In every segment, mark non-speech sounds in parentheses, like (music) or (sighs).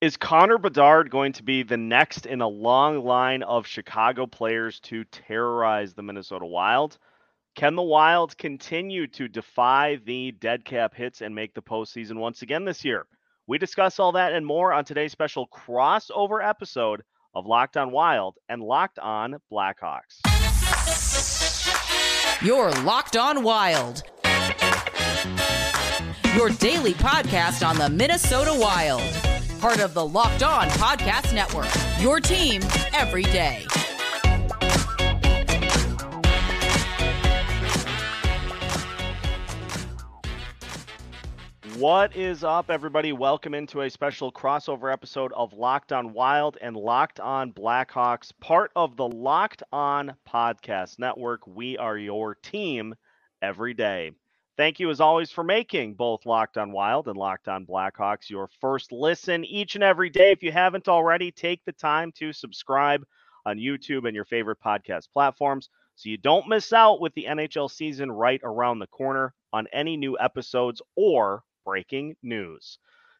Is Connor Bedard going to be the next in a long line of Chicago players to terrorize the Minnesota Wild? Can the Wild continue to defy the dead cap hits and make the postseason once again this year? We discuss all that and more on today's special crossover episode of Locked On Wild and Locked On Blackhawks. You're Locked On Wild. Your daily podcast on the Minnesota Wild part of the Locked On Podcast Network. Your team every day. What is up, everybody? Welcome into a special crossover episode of Locked On Wild and Locked On Blackhawks, part of the Locked On Podcast Network. We are your team every day. Thank you, as always, for making both Locked on Wild and Locked on Blackhawks your first listen each and every day. If you haven't already, take the time to subscribe on YouTube and your favorite podcast platforms so you don't miss out with the NHL season right around the corner on any new episodes or breaking news.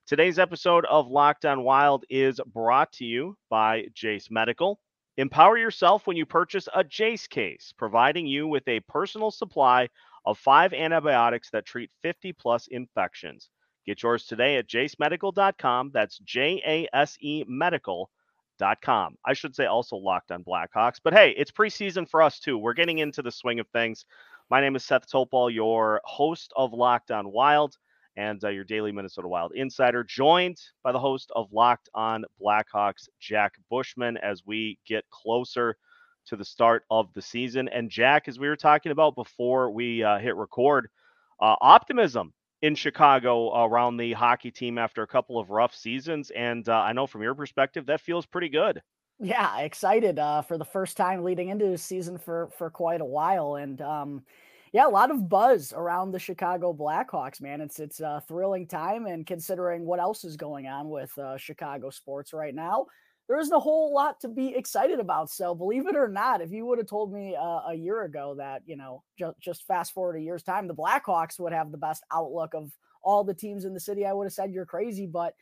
Today's episode of Locked on Wild is brought to you by Jase Medical. Empower yourself when you purchase a Jase case, providing you with a personal supply of five antibiotics that treat 50 plus infections. Get yours today at jasemedical.com. That's J A S E medical.com. I should say also locked on Blackhawks. But hey, it's preseason for us too. We're getting into the swing of things. My name is Seth Topol, your host of Locked on Wild and uh, your daily Minnesota Wild insider, joined by the host of Locked on Blackhawks, Jack Bushman, as we get closer to the start of the season. And Jack, as we were talking about before we uh, hit record, uh, optimism in Chicago around the hockey team after a couple of rough seasons. And uh, I know from your perspective, that feels pretty good. Yeah, excited uh, for the first time leading into the season for for quite a while, and um, yeah, a lot of buzz around the Chicago Blackhawks. Man, it's it's a thrilling time, and considering what else is going on with uh, Chicago sports right now, there isn't a whole lot to be excited about. So believe it or not, if you would have told me uh, a year ago that you know ju- just fast forward a year's time, the Blackhawks would have the best outlook of all the teams in the city, I would have said you're crazy. But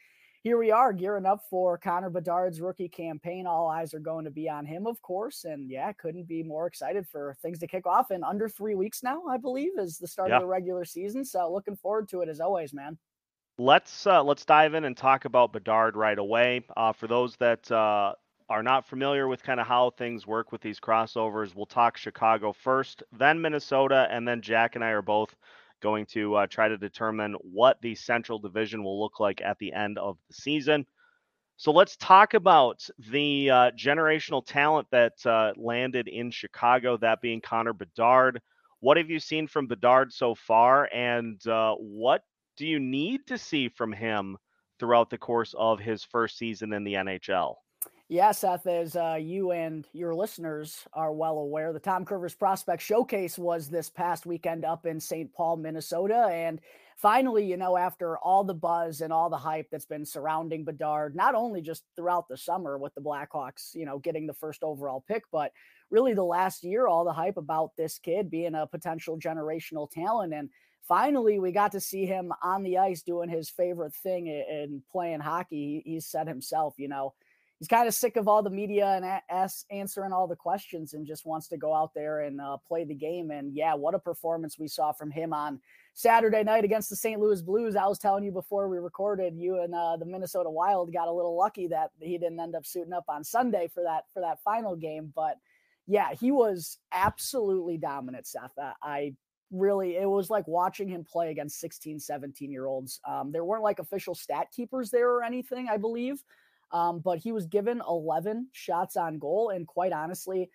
here we are gearing up for Connor Bedard's rookie campaign. All eyes are going to be on him, of course. And yeah, couldn't be more excited for things to kick off in under three weeks now, I believe, is the start yeah. of the regular season. So looking forward to it as always, man let's uh, let's dive in and talk about Bedard right away. Uh, for those that uh, are not familiar with kind of how things work with these crossovers, we'll talk Chicago first, then Minnesota, and then Jack and I are both going to uh, try to determine what the Central Division will look like at the end of the season. So let's talk about the uh, generational talent that uh, landed in Chicago, that being Connor Bedard. What have you seen from Bedard so far, and what do you need to see from him throughout the course of his first season in the NHL? Yeah, Seth, as uh, you and your listeners are well aware, the Tom Kurvers Prospect Showcase was this past weekend up in St. Paul, Minnesota. And finally, you know, after all the buzz and all the hype that's been surrounding Bedard, not only just throughout the summer with the Blackhawks, you know, getting the first overall pick, but really the last year, all the hype about this kid being a potential generational talent. And finally we got to see him on the ice doing his favorite thing and playing hockey. He, said himself, you know, he's kind of sick of all the media and answering all the questions and just wants to go out there and uh, play the game. And yeah, what a performance we saw from him on Saturday night against the St. Louis Blues. I was telling you before we recorded, you and uh, the Minnesota Wild got a little lucky that he didn't end up suiting up on Sunday for that for that final game, but yeah, he was absolutely dominant, Seth. I really it was like watching him play against 16 17 year olds um, there weren't like official stat keepers there or anything i believe um, but he was given 11 shots on goal and quite honestly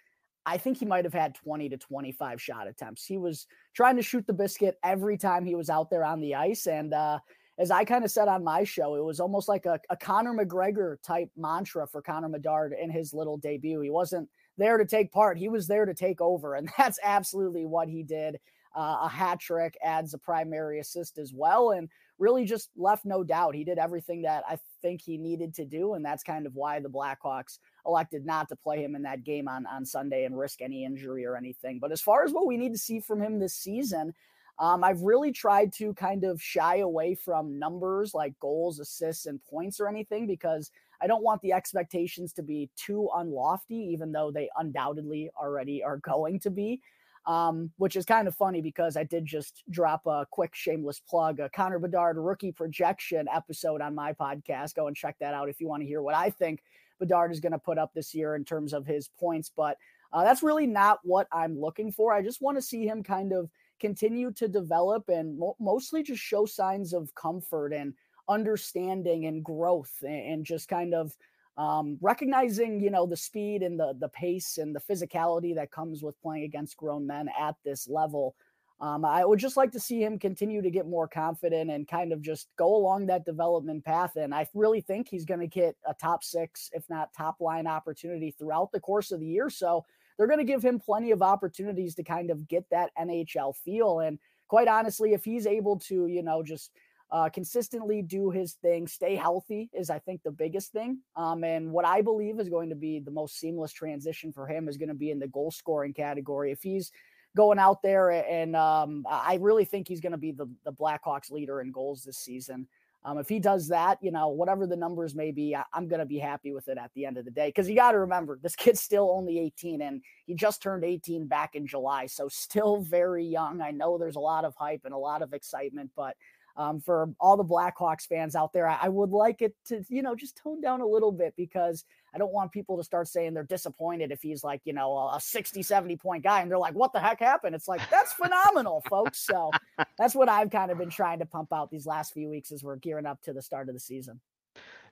i think he might have had 20 to 25 shot attempts. He was trying to shoot the biscuit every time he was out there on the ice and uh, as i kind of said on my show it was almost like a, a conor mcgregor type mantra for connor bedard in his little debut. He wasn't there to take part he was there to take over and (laughs) that's absolutely what he did uh, a hat trick, adds a primary assist as well, and really just left no doubt. He did everything that I think he needed to do, and that's kind of why the Blackhawks elected not to play him in that game on, on Sunday and risk any injury or anything. But as far as what we need to see from him this season, Um, I've really tried to kind of shy away from numbers like goals, assists, and points or anything because I don't want the expectations to be too unlofty, even though they undoubtedly already are (laughs) going to be. Um, which is kind of funny because I did just drop a quick shameless plug, a Connor Bedard rookie projection episode on my podcast. Go and check that out if you want to hear what I think Bedard is going to put up this year in terms of his points. But uh, that's really not what I'm looking for. I just want to see him kind of continue to develop and mo- mostly just show signs of comfort and understanding and growth and, and just kind of um, recognizing you know the speed and the the pace and the physicality that comes with playing against grown men at this level. Um, i would just like to see him continue to get more confident and kind of just go along that development path. And i really think he's going to get a top six if not top line opportunity throughout the course of the year. So they're going to give him plenty of opportunities to kind of get that nhl feel. And quite honestly if he's able to you know just uh, consistently do his thing, stay healthy is, I think, the biggest thing. Um, and what I believe is going to be the most seamless transition for him is going to be in the goal scoring category. If he's going out there and um, I really think he's going to be the, the Blackhawks leader in goals this season. Um, if he does that, you know, whatever the numbers may be, I, am going to be happy with it at the end of the day. Because you got to remember, this kid's still only 18 and he just turned 18 back in July. So still (laughs) very young. I know there's a lot of hype and a lot of excitement, but um, for all the Blackhawks fans out there, I, I, would like it to, you know, just tone down a little bit because I don't want people to start saying they're disappointed if he's like, you know, a 60, 70 point guy and they're like, what the heck happened? It's like, that's phenomenal, folks. So that's what I've kind of been trying to pump out these last few weeks as we're gearing up to the start of the season.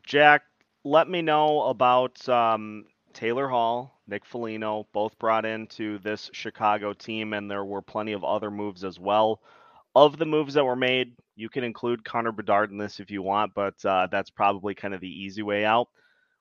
Jack, let me know about um, Taylor Hall, Nick Foligno, both brought into this Chicago team, and there were plenty of other moves as well. Of the moves that were made, you can include Connor Bedard in this if you want, but uh, that's probably kind of the easy way out.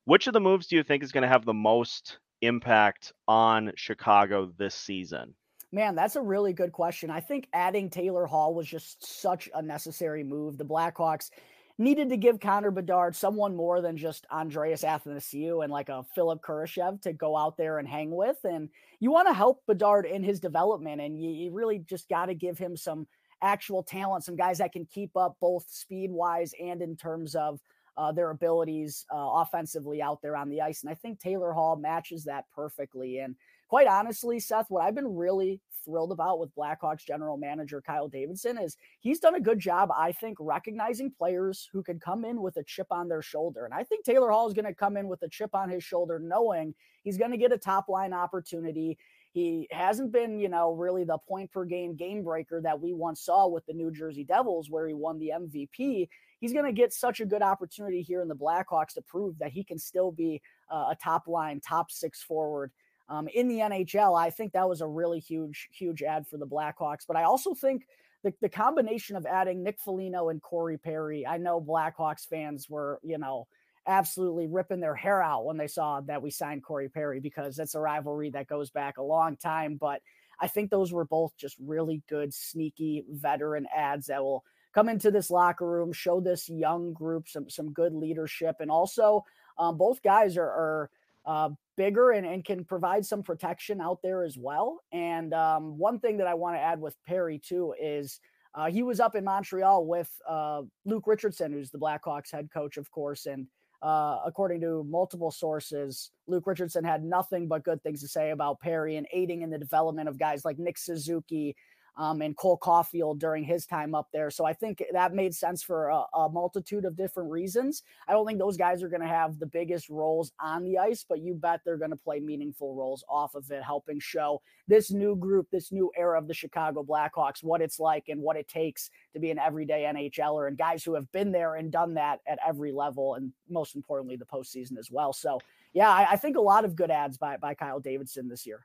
Which of the moves do you think is going to have the most impact on Chicago this season? Man, that's a really good question. I think adding Taylor Hall was just such a necessary move. The Blackhawks needed to give Connor Bedard someone more than just Andreas Athanasiou and like a Philipp Kurashev to go out there and hang with. And you want to help Bedard in his development, and you, you really just got to give him some actual talent, some guys that can keep up both speed wise and in terms of uh, their abilities uh, offensively out there on the ice. And I think Taylor Hall matches that perfectly. And quite honestly, Seth, what I've been really thrilled about with Blackhawks general manager Kyle Davidson is he's done a good job, I think, recognizing players who can come in with a chip on their shoulder. And I think Taylor Hall is going to come in with a chip on his shoulder, knowing he's going to get a top line opportunity. He hasn't been, you know, really the point per game game breaker that we once saw with the New Jersey Devils, where he won the MVP. He's going to get such a good opportunity here in the Blackhawks to prove that he can still be uh, a top line, top six forward um, in the NHL. I think that was a really huge, huge ad for the Blackhawks. But I also think the, the combination of adding Nick Foligno and Corey Perry, I know Blackhawks fans were, you know, absolutely ripping their hair out when they saw that we signed Corey Perry because it's a rivalry that goes back a long time. But I think those were both just really good, sneaky veteran ads that will come into this locker room, show this young group some some good leadership, and also um, both guys are, are uh, bigger and, and can provide some protection out there as well. And um, one thing that I want to add with Perry too is. Uh, he was up in Montreal with uh, Luke Richardson, who's the Blackhawks head coach, of course, and uh, according to multiple sources, Luke Richardson had nothing but good things to say about Perry and aiding in the development of guys like Nick Suzuki um, and Cole Caufield during his time up there. So I think that made sense for a, a multitude of different reasons. I don't think those guys are going to have the biggest roles on the ice, but you bet they're going to play meaningful roles off of it, helping show this new group, this new era of the Chicago Blackhawks, what it's like and what it takes to be an everyday NHLer and guys who have been there and done that at every level, and most importantly, the postseason as well. So, yeah, I, I think a lot of good ads by by Kyle Davidson this year.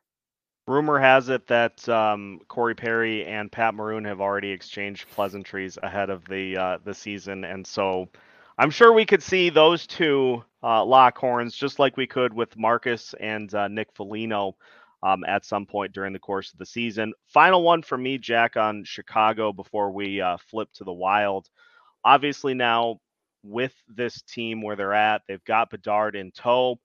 Rumor has it that um, Corey Perry and Pat Maroon have already exchanged pleasantries ahead of the uh, the season, and so I'm sure we could see those two uh, lock horns just like we could with Marcus and uh, Nick Foligno um, at some point during the course of the season. Final one for me, Jack, on Chicago before we uh, flip to the Wild. Obviously, now with this team where they're at, they've got Bedard in tow.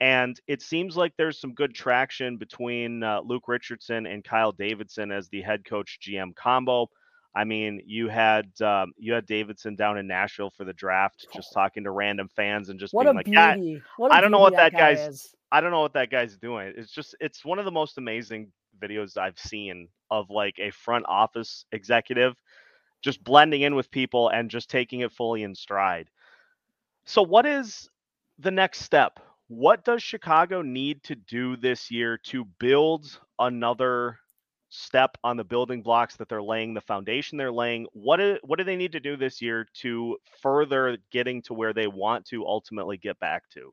And it seems like there's some good traction between uh, Luke Richardson and Kyle Davidson as the head coach GM combo. I mean, you had um, you had Davidson down in Nashville for the draft, just talking to random fans and just what being like, beauty! what I don't know what that guy guy's- is. I don't know what that guy's doing. It's just it's one of the most amazing videos I've seen of like a front office executive just blending in with people and just taking it fully in stride. So what is the next step? What does Chicago need to do this year to build another step on the building blocks that they're laying, the foundation they're laying? What is, what do they need to do this year to further getting to where they want to ultimately get back to?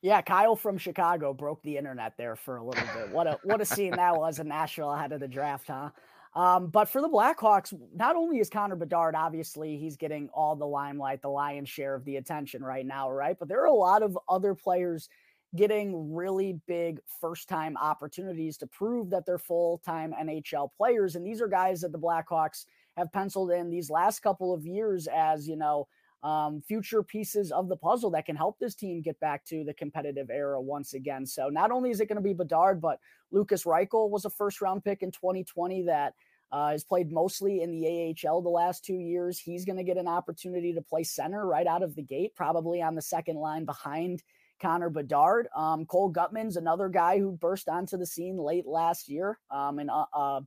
Yeah, Kyle from Chicago broke the internet there for a little bit. What a what a scene that was in Nashville ahead of the draft, huh? Um, but for the Blackhawks, not only is Connor Bedard, obviously, he's getting all the limelight, the lion's share of the attention right now, right? But there are a lot of other players getting really big first time opportunities to prove that they're full time NHL players. And these are guys that the Blackhawks have penciled in these last couple of years as, you know, um, future pieces of the puzzle that can help this team get back to the competitive era once again. So not only is it going to be Bedard, but Lucas Reichel was a first round pick in 2020 that uh, has played mostly in the AHL the last two years. He's going to get an opportunity to play center right out of the gate, probably on the second line behind Connor Bedard. Um, Cole Guttman's another guy who burst onto the scene late last year, um, an uh, uh,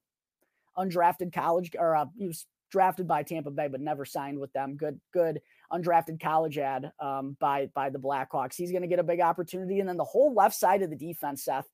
undrafted college, or uh, he was drafted by Tampa Bay but never signed with them. Good, good undrafted college ad um, by by the Blackhawks. He's going to get a big opportunity, and then the whole left side of the defense, Seth,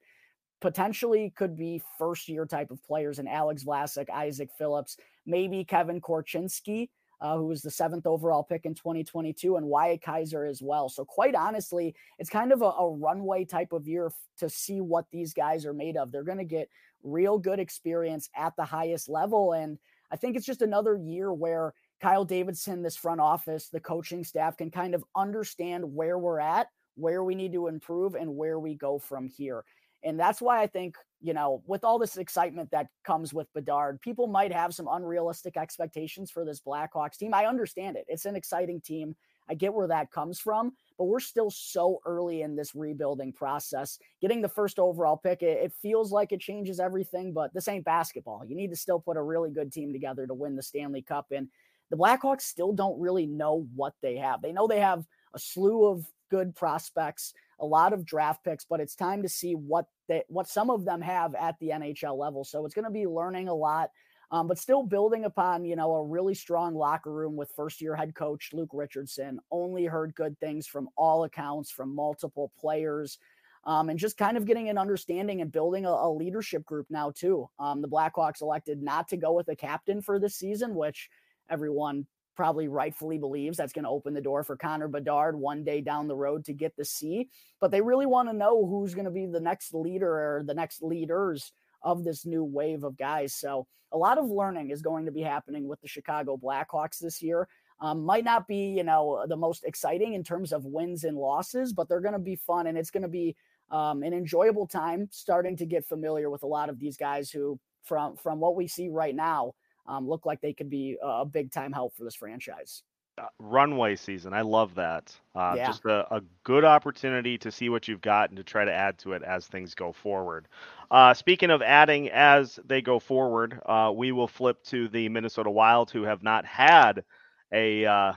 potentially could be first year type of players. And Alex Vlasic, Isaac Phillips, maybe Kevin Korchinski. Uh, who was the seventh overall pick in 2022, and Wyatt Kaiser as well. So, quite honestly, it's kind of a, a runway type of year f- to see what these guys are made of. They're going to get real good experience at the highest level. And I think it's just another year where Kyle Davidson, this front office, the coaching staff can kind of understand where we're at, where we need to improve, and where we go from here. And that's why I think, you know, with all this excitement that comes with Bedard, people might have some unrealistic expectations for this Blackhawks team. I understand it. It's an exciting team. I get where that comes from, but we're still so early in this rebuilding process. Getting the first overall pick, it, it, feels like it changes everything, but this ain't basketball. You need to still put a really good team together to win the Stanley Cup. And the Blackhawks still don't really know what they have. They know they have a slew of good prospects, a lot of draft picks, but it's time to see what they what some of them have at the NHL level. So it's going to be learning a lot. Um, but still building upon, you know, a really strong locker room with first year head coach Luke Richardson. Only heard good things from all accounts from multiple players. Um, and just kind of getting an understanding and building a, a leadership group now, too. Um, the Blackhawks elected not to go with a captain for this season, which everyone probably rightfully believes that's going to open the door for Connor Bedard one day down the road to get the C. But they really want to know who's going to be the next leader or the next leaders of this new wave of guys. So a lot of learning is going to be happening with the Chicago Blackhawks this year. Um, might not be, you know, the most exciting in terms of wins and losses, but they're going to be fun and it's going to be um, an enjoyable time starting to get familiar with a lot of these guys who, from from what we see right now, um, look like they could be a big time help for this franchise. Uh, runway season. I love that. Uh, Yeah. Just a, a good opportunity to see what you've got and to try to add to it as things go forward. Uh, speaking of adding as they go forward, uh, we will flip to the Minnesota Wild, who have not had a uh,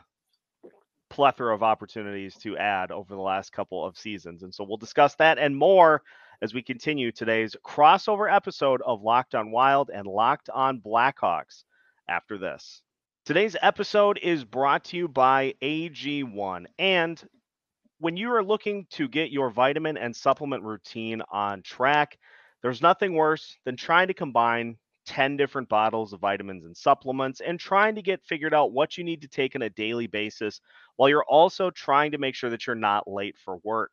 plethora of opportunities to add over the last couple of seasons. And so we'll discuss that and more as we continue today's crossover episode of Locked on Wild and Locked on Blackhawks after this. Today's episode is brought to you by AG1. And when you are looking to get your vitamin and supplement routine on track, there's nothing worse than trying to combine 10 different bottles of vitamins and supplements and trying to get figured out what you need to take on a daily basis while you're also trying to make sure that you're not late for work.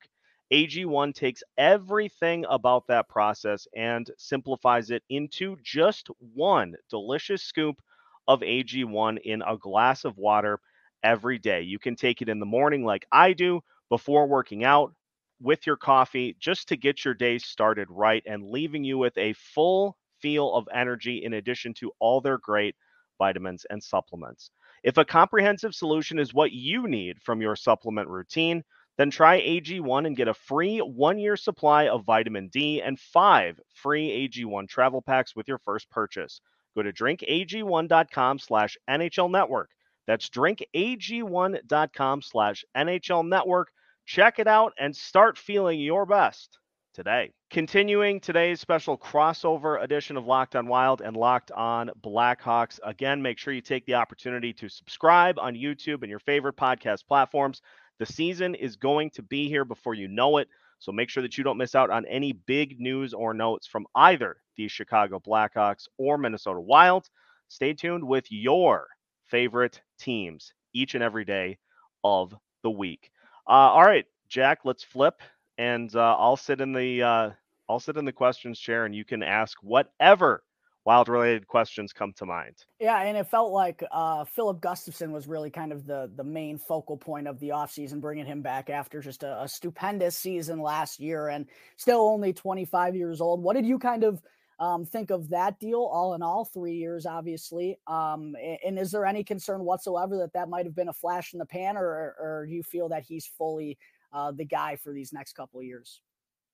AG1 takes everything about that process and simplifies it into just one delicious scoop of AG1 in a glass of water every day. You can take it in the morning, like I do, before working out, with your coffee, just to get your day started right and leaving you with a full feel of energy in addition to all their great vitamins and supplements. If a comprehensive solution is what you need from your supplement routine, then try AG1 and get a free one year supply of vitamin D and five free AG1 travel packs with your first purchase. Go to drinkag1.com slash NHL Network. That's drinkag1.com slash NHL Network. Check it out and start feeling your best today. Continuing today's special crossover edition of Locked on Wild and Locked on Blackhawks. Again, make sure you take the opportunity to subscribe on YouTube and your favorite podcast platforms. The season is going to be here before you know it. So make sure that you don't miss out on any big news or notes from either the Chicago Blackhawks or Minnesota Wild. Stay tuned with your favorite teams each and every day of the week. Uh, all right, Jack, let's flip, and uh, I'll sit in the uh, I'll sit in the questions chair, and you can ask whatever wild related questions come to mind. Yeah, and it felt like uh, Filip Gustavsson was really kind of the the main focal point of the offseason, bringing him back after just a, a, stupendous season last year and still only 25 years old. What did you kind of um, think of that deal all in all? Three years, obviously. Um, and is there any concern whatsoever that that might have been a flash in the pan, or, or do you feel that he's fully uh, the guy for these next couple of years?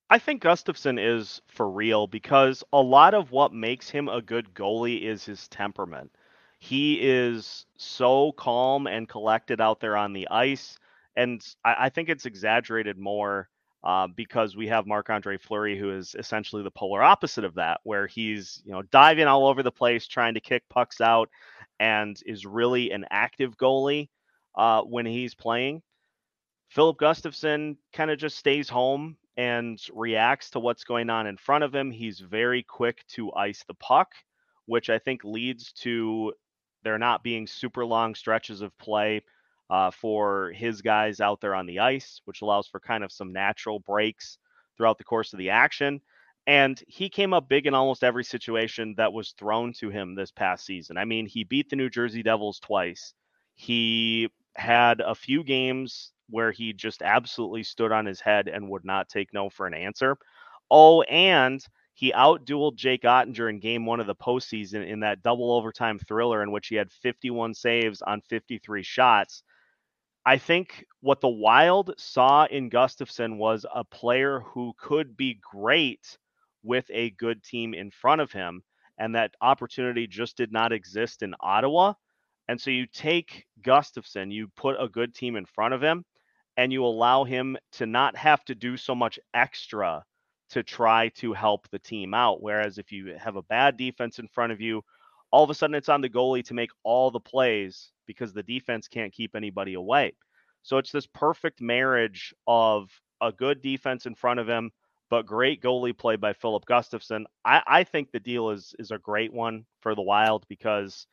I think Gustavsson is for real because a lot of what makes him a good goalie is his temperament. He is so calm and collected out there on the ice. And I, I think it's exaggerated more uh, because we have Marc Andre Fleury, who is essentially the polar opposite of that, where he's, you know, diving all over the place, trying to kick pucks out, and is really an active goalie uh, when he's playing. Filip Gustavsson kind of just stays home and reacts to what's going on in front of him. He's very quick to ice the puck, which I think leads to there not being super long stretches of play uh, for his guys out there on the ice, which allows for kind of some natural breaks throughout the course of the action. And he came up big in almost every situation that was thrown to him this past season. I mean, he beat the New Jersey Devils twice. He had a few games where he just absolutely stood on his head and would not take no for an answer. Oh, and he outdueled Jake Oettinger in game one of the postseason in that double overtime thriller in which he had 51 saves on 53 shots. I think what the Wild saw in Gustavsson was a player who could be great with a good team in front of him. And that opportunity just did not exist in Ottawa. And so you take Gustavsson, you put a good team in front of him, and you allow him to not have to do so much extra to try to help the team out. Whereas if you have a bad defense in front of you, all of a sudden it's on the goalie to make all the plays because the defense can't keep anybody away. So it's this perfect marriage of a good defense in front of him, but great goalie play by Filip Gustavsson. I, I think the deal is is a great one for the Wild because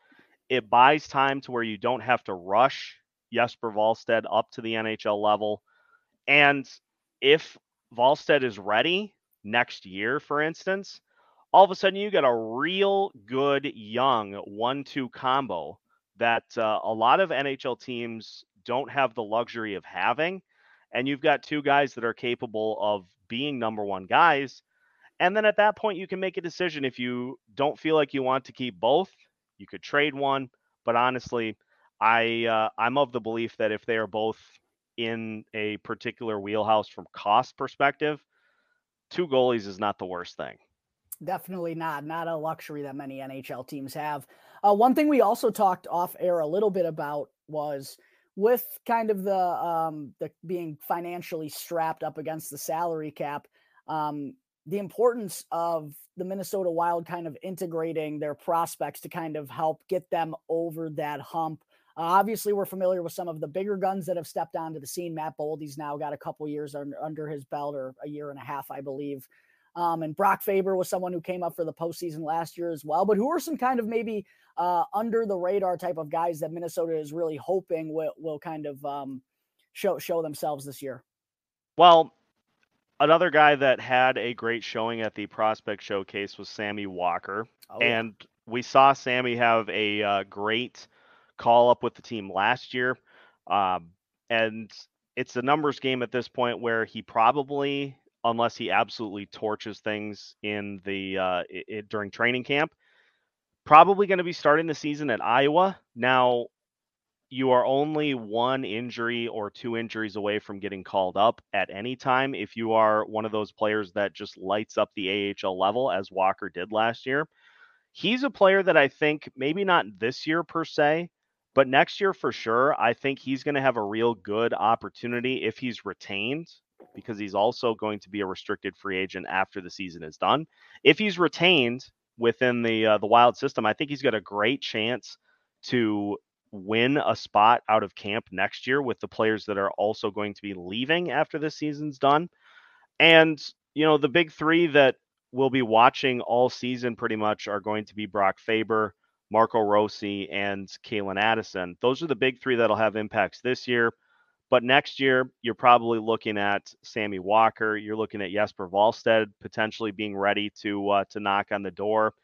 it buys time to where you don't have to rush Jesper Wallstedt up to the NHL level. And if Wallstedt is ready next year, for instance, all of a sudden you get a real good young one-two combo that uh, a lot of NHL teams don't have the luxury of having. And you've got two guys that are capable of being number one guys. And then at that point, you can make a decision. If you don't feel like you want to keep both, you could trade one. But honestly, I uh, I'm of the belief that if they are both in a particular wheelhouse from cost perspective, two goalies is not the worst thing. Definitely not. Not a luxury that many NHL teams have. Uh, one thing we also talked off air a little bit about was with kind of the um, the being financially strapped up against the salary cap. Um, the importance of the Minnesota Wild kind of integrating their prospects to kind of help get them over that hump uh, obviously, we're familiar with some of the bigger guns that have stepped onto the scene. Matt Boldy's now got a couple years under, under his belt, or a year and a half, I believe. Um, and Brock Faber was someone who came up for the postseason last year as well. But who are some kind of maybe uh, under the radar type of guys that Minnesota is really hoping will will kind of um, show show themselves this year? Well, another guy that had a great showing at the prospect showcase was Sammy Walker, oh, and we saw Sammy have a uh, great call up with the team last year. Um, and it's a numbers game at this point where he probably, unless he absolutely torches things in the uh, it, during training camp, probably going to be starting the season at Iowa. Now, you are only one injury or two injuries away from getting called up at any time if you are one of those players that just lights up the AHL level as Walker did last year he's a player that I think maybe not this year per se, but next year for sure, I think he's going to have a real good opportunity if he's retained because he's also going to be a restricted free agent after the season is done. If he's retained within the uh, the Wild system, I think he's got a great chance to win a spot out of camp next year with the players that are also going to be leaving after the season's done. And you know, the big 3 that we'll be watching all season pretty much are going to be Brock Faber, Marco Rossi, and Calen Addison. Those are the big three that'll have impacts this year. But next year, you're probably looking at Sammy Walker. You're looking at Jesper Wallstedt potentially being ready to uh, to knock on the door.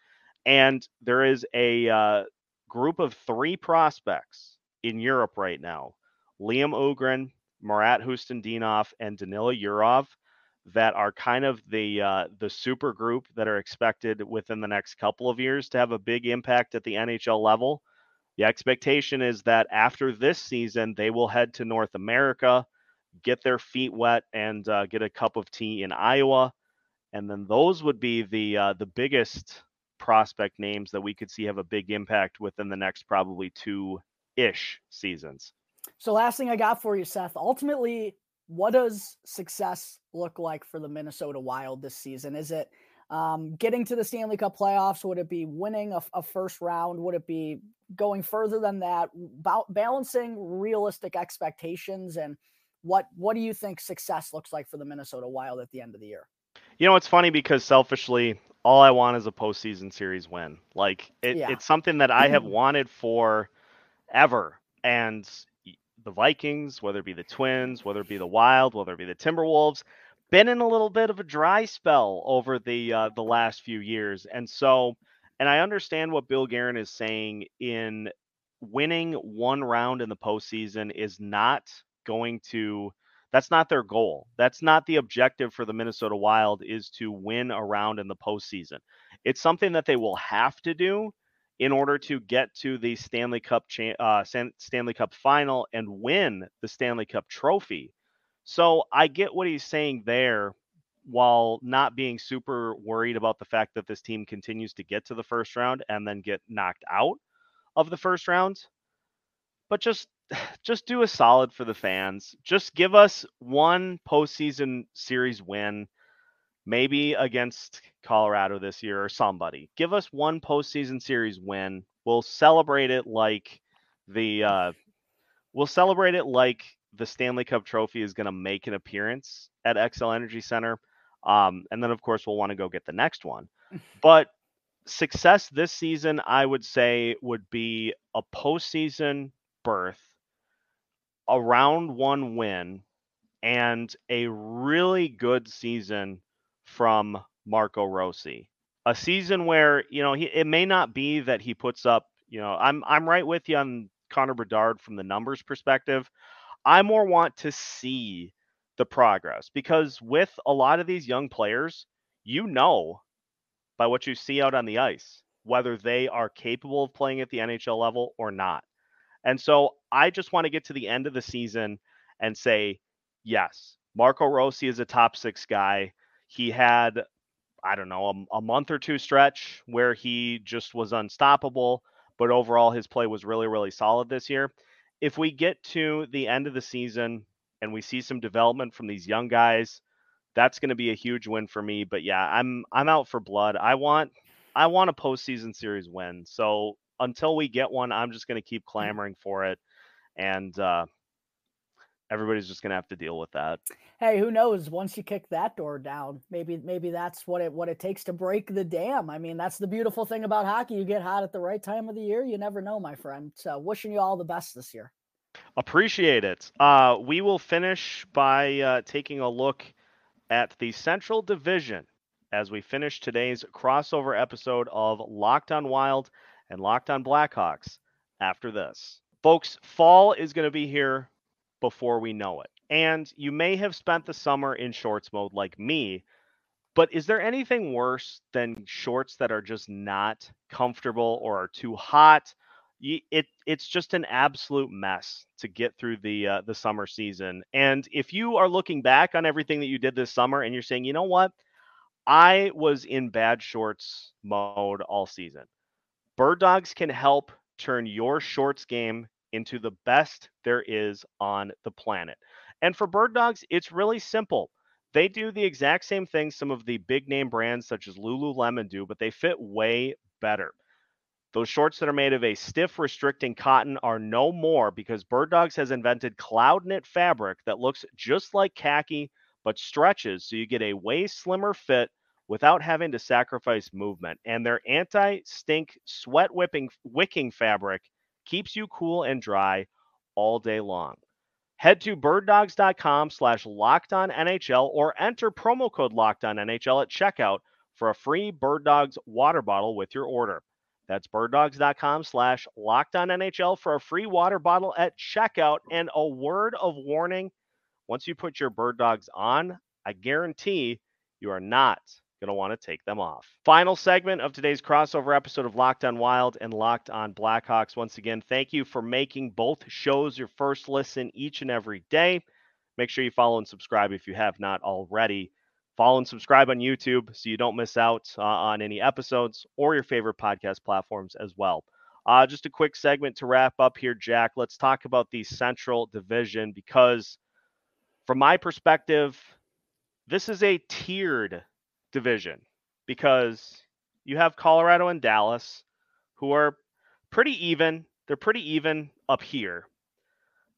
And there is a uh, group of three prospects in Europe right now: Liam Öhgren, Marat Khusnutdinov, and Danila Yurov that are kind of the uh, the super group that are expected within the next couple of years to have a big impact at the NHL level. The expectation is that after this season, they will head to North America, get their feet wet, and uh, get a cup of tea in Iowa, and then those would be the uh, the biggest prospect names that we could see have a big impact within the next probably two ish seasons. So, last thing I got for you, Seth. Ultimately, what does success look like for the Minnesota Wild this season? Is it um, getting to the Stanley Cup playoffs? Would it be winning a, a first round? Would it be going further than that? Ba- balancing realistic expectations and what what do you think success looks like for the Minnesota Wild at the end of the year? You know, it's funny because selfishly, all I want is a postseason series win. Like it, yeah. it's something that I have (clears throat) wanted for ever. And the Vikings, whether it be the Twins, whether it be the Wild, whether it be the Timberwolves, been in a little bit of a dry spell over the uh, the last few years, and so, and I understand what Bill Guerin is saying in winning one round in the postseason is not going to. That's not their goal. That's not the objective for the Minnesota Wild is to win a round in the postseason. It's something that they will have to do in order to get to the Stanley Cup cha- uh, Stanley Cup final and win the Stanley Cup trophy. So I get what he's saying there while not being super worried about the fact that this team continues to get to the first round and then get knocked out of the first round. But just (sighs) just do a solid for the fans. Just give us one postseason series win maybe against Colorado this year or somebody. Give us one postseason series win. We'll celebrate it like the uh, we'll celebrate it like the Stanley Cup Trophy is going to make an appearance at Xcel Energy Center. Um, and then of course we'll want to go get the next one. (laughs) But success this season, I would say, would be a postseason berth, a round one win, and a really good season from Marco Rossi. A season where, you know, he, it may not be that he puts up, you know, I'm I'm right with you on Connor Bedard from the numbers perspective. I more want to see the progress because with a lot of these young players, you know by what you see out on the ice whether they are capable of playing at the NHL level or not. And so I just want to get to the end of the season and say, yes, Marco Rossi is a top six guy. He had, I don't know, a, a month or two stretch where he just was unstoppable, but overall his play was really, really solid this year. If we get to the end of the season and we see some development from these young guys, that's going to be a huge win for me. But yeah, I'm I'm out for blood. I want I want a postseason series win. So until we get one, I'm just going to keep mm. clamoring for it. And uh, everybody's just gonna have to deal with that. Hey, who knows? Once you kick that door down, maybe maybe that's what it what it takes to break the dam. I mean, that's the beautiful thing about hockey. You get hot at the right time of the year. You never know, my friend. So, wishing you all the best this year. Appreciate it. Uh, we will finish by uh, taking a look at the Central Division as we finish today's crossover episode of Locked on Wild and Locked on Blackhawks. After this, folks, fall is going to be here before we know it. And you may have spent the summer in shorts mode like me, but is there anything worse than shorts that are just not comfortable or are too hot? It it's just an absolute mess to get through the uh, the summer season. And if you are looking back on everything that you did this summer and you're saying, you know what, I was in bad shorts mode all season. Bird Dogs can help turn your shorts game into the best there is on the planet. And for Bird Dogs, it's really simple. They do the exact same thing some of the big name brands such as Lululemon do, but they fit way better. Those shorts that are made of a stiff, restricting cotton are no more because Bird Dogs has invented cloud knit fabric that looks just like khaki but stretches so you get a way slimmer fit without having to sacrifice movement. And their anti stink, sweat whipping, wicking fabric keeps you cool and dry all day long. Head to birddogs.com slash NHL or enter promo code NHL at checkout for a free Bird Dogs water bottle with your order. That's birddogs.com slash NHL for a free water bottle at checkout. And a word of warning once you put your bird dogs on, I guarantee you are not going to want to take them off. Final segment of today's crossover episode of Locked on Wild and Locked on Blackhawks. Once again, thank you for making both shows your first listen each and every day. Make sure you follow and subscribe if you have not already. Follow and subscribe on YouTube so you don't miss out uh, on any episodes or your favorite podcast platforms as well. Uh, just a quick segment to wrap up here, Jack. Let's talk about the Central Division because, from my perspective, this is a tiered division because you have Colorado and Dallas who are pretty even. They're pretty even up here.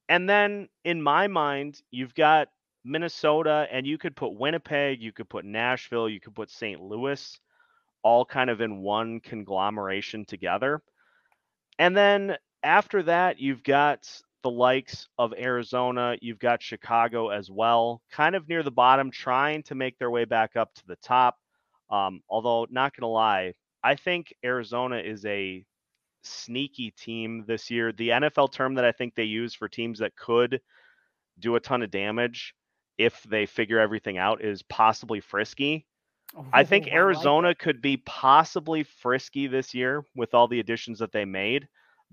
And then in my mind, you've got Minnesota, and you could put Winnipeg, you could put Nashville, you could put St. Louis, all kind of in one conglomeration together. And then after that, you've got the likes of Arizona, you've got Chicago as well, kind of near the bottom, trying to make their way back up to the top. Um, although, not going to lie, I think Arizona is a sneaky team this year. The NFL term that I think they use for teams that could do a ton of damage if they figure everything out, is possibly frisky. Oh, I think Arizona (laughs) I like could be possibly frisky this year with all the additions that they made.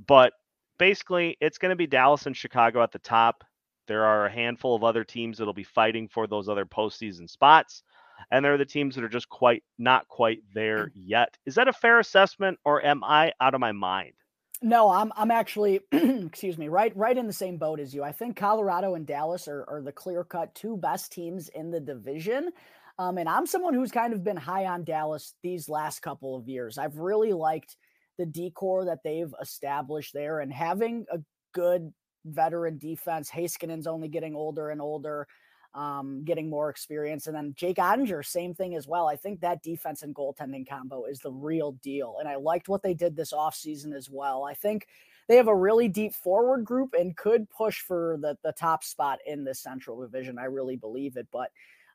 But basically, it's going to be Dallas and Chicago at the top. There are a handful of other teams that'll be fighting for those other postseason spots. And there are the teams that are just quite not quite there mm. yet. Is that a fair assessment, or am I out of my mind? No, I'm I'm actually (clears throat) excuse me, right right in the same boat as you. I think Colorado and Dallas are, are the clear cut two best teams in the division. Um, and I'm someone who's kind of been high on Dallas these last couple of years. I've really liked the decor that they've established there and having a good veteran defense. Heiskanen's only getting older and older um, getting more experience. And then Jake Oettinger, same thing as well. I think that defense and goaltending combo is the real deal. And I liked what they did this offseason as well. I think they have a really deep forward group and could push for the, the top spot in the Central Division. I really believe it. But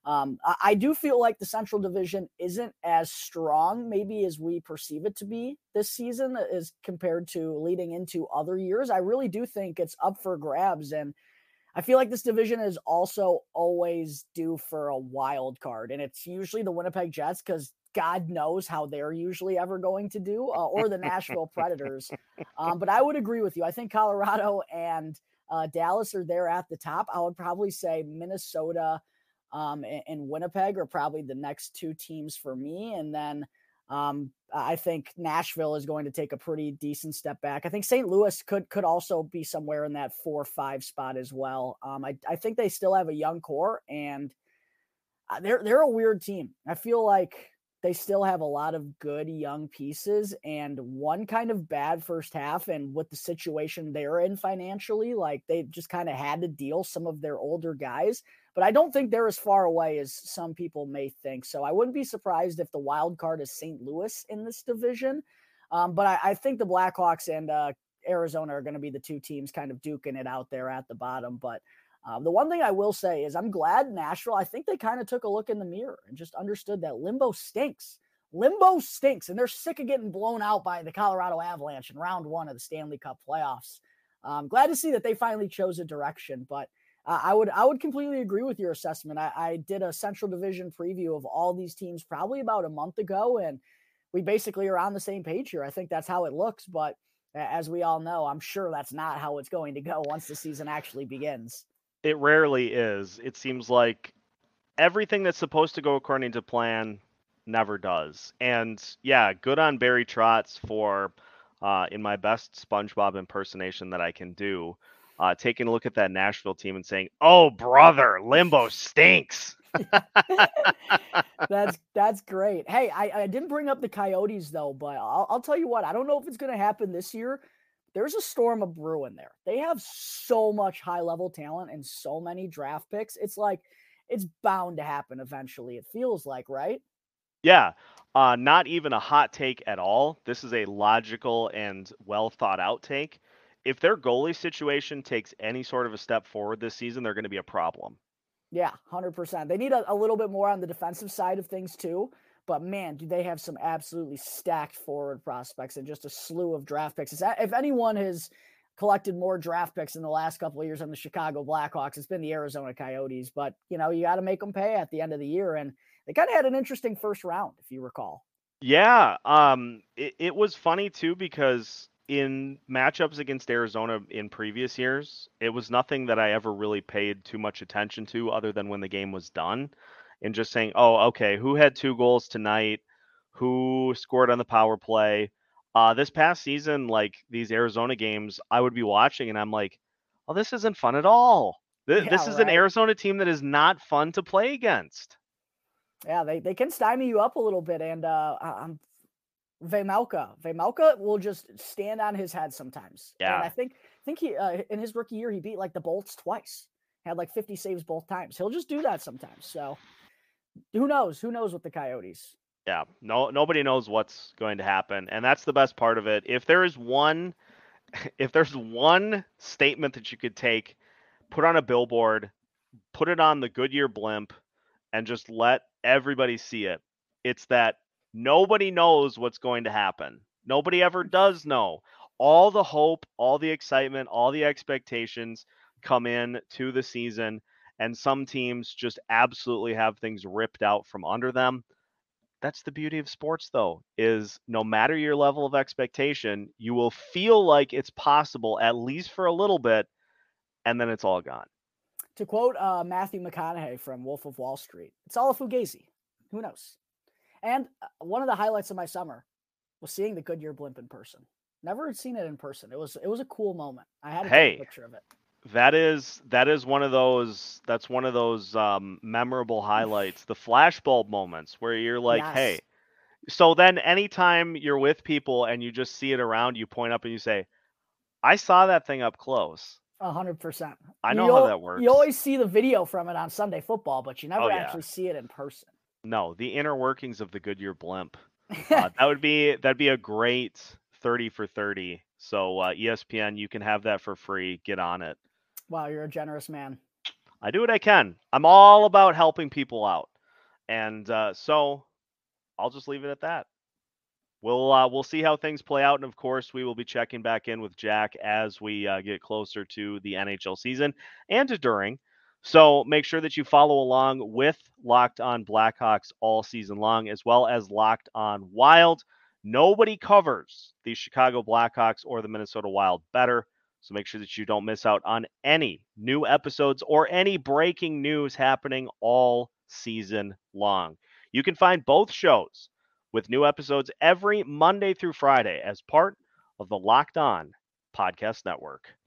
um, I, I, do feel like the Central Division isn't as strong, maybe as we perceive it to be this season, as compared to leading into other years. I really do think it's up for grabs. And I feel like this division is also always due for a wild card, and it's usually the Winnipeg Jets because God knows how they're usually ever going to do, uh, or the Nashville Predators. Um, but I would agree with you. I think Colorado and uh, Dallas are there at the top. I would probably say Minnesota um, and, Winnipeg are probably the next two teams for me, and then um, I think Nashville is going to take a pretty decent step back. I think St. Louis could could also be somewhere in that four five spot as well. Um, I I think they still have a young core and uh, they're they're a weird team. I feel like they still have a lot of good young pieces and one kind of bad first half and with the situation they're in financially like they just kind of had to deal some of their older guys but i don't think they're as far away as some people may think so i wouldn't be surprised if the wild card is st louis in this division um, but I, I, think the blackhawks and uh, arizona are going to be the two teams kind of duking it out there at the bottom but um, the one thing I will say is I'm glad Nashville, I think they kind of took a look in the mirror and just understood that limbo stinks. Limbo stinks, and they're sick of getting blown out by the Colorado Avalanche in round one of the Stanley Cup playoffs. I'm glad to see that they finally chose a direction, but uh, I would I would completely agree with your assessment. I, I did a Central Division preview of all these teams probably about a month ago, and we basically are on the same page here. I think that's how it looks, but as we all know, I'm sure that's not how it's going to go (laughs) once the season actually begins. It rarely is. It seems like everything that's supposed to go according to plan never does. And yeah, good on Barry Trotz for uh, in my best SpongeBob impersonation that I can do, uh, taking a look at that Nashville team and saying, "Oh, brother, Limbo stinks." (laughs) (laughs) that's that's great. Hey, I, I didn't bring up the Coyotes though, but I'll, I'll tell you what. I don't know if it's going to happen this year. There's a storm of brewing there. They have so much high level talent and so many draft picks. It's like it's bound to happen eventually. It feels like, right? Yeah. Uh, not even a hot take at all. This is a logical and well thought out take. If their goalie situation takes any sort of a step forward this season, they're going to be a problem. Yeah, 100%. They need a, a, little bit more on the defensive side of things, too. But man, do they have some absolutely stacked forward prospects and just a slew of draft picks. If anyone has collected more draft picks in the last couple of years on the Chicago Blackhawks, it's been the Arizona Coyotes. But, you know, you got to make them pay at the end of the year. And they kind of had an interesting first round, if you recall. Yeah. Um, it, it was funny, too, because in matchups against Arizona in previous years, it was nothing that I ever really paid too much attention to other than when the game was done and just saying, oh, okay, who had two goals tonight? Who scored on the power play? Uh, this past season, like these Arizona games, I would be watching and I'm like, oh, this isn't fun at all. Th- yeah, this is right. an Arizona team that is not fun to play against. Yeah, they, they can stymie you up a little bit. And uh, I'm Vejmelka. Vejmelka will just stand on his head sometimes. Yeah. And I think I think he uh, in his rookie year he beat like the Bolts twice. Had like 50 saves both times. He'll just do that sometimes. So who knows? Who knows with the Coyotes? Yeah. No nobody knows what's going to happen. And that's the best part of it. If there is one (laughs) if there's one statement that you could take, put on a billboard, put it on the Goodyear blimp and just let everybody see it. It's that Nobody knows what's going to happen. Nobody ever does know. All the hope, all the excitement, all the expectations come in to the season, and some teams just absolutely have things ripped out from under them. That's the beauty of sports, though, is no matter your level of expectation, you will feel like it's possible, at least for a little bit, and then it's all gone. To quote uh, Matthew McConaughey from Wolf of Wall Street, it's all a fugazi. Who knows? And uh, one of the highlights of my summer was seeing the Goodyear blimp in person. Never had seen it in person. It was it was a cool moment. I had a hey, picture of it. That is that is one of those that's one of those um, memorable (laughs) highlights, the flashbulb moments where you're like, yes. hey. So then anytime you're with people and you just see it around, you point up and you say, I saw that thing up close. A hundred percent. I know you how that works. You always see the video from it on Sunday football, but you never oh, actually yeah. see it in person. No, the inner workings of the Goodyear blimp. Uh, that would (laughs) be that'd be a great 30 for 30. So uh, ESPN, you can have that for free. Get on it. Wow, you're a generous man. I do what I can. I'm all about helping people out, and uh, so I'll just leave it at that. We'll uh, we'll see how things play out, and of course, we will be checking back in with Jack as we uh, get closer to the NHL season and to during. So make sure that you follow along with Locked on Blackhawks all season long, as well as Locked on Wild. Nobody covers the Chicago Blackhawks or the Minnesota Wild better. So make sure that you don't miss out on any new episodes or any breaking news happening all season long. You can find both shows with new episodes every Monday through Friday as part of the Locked On Podcast Network.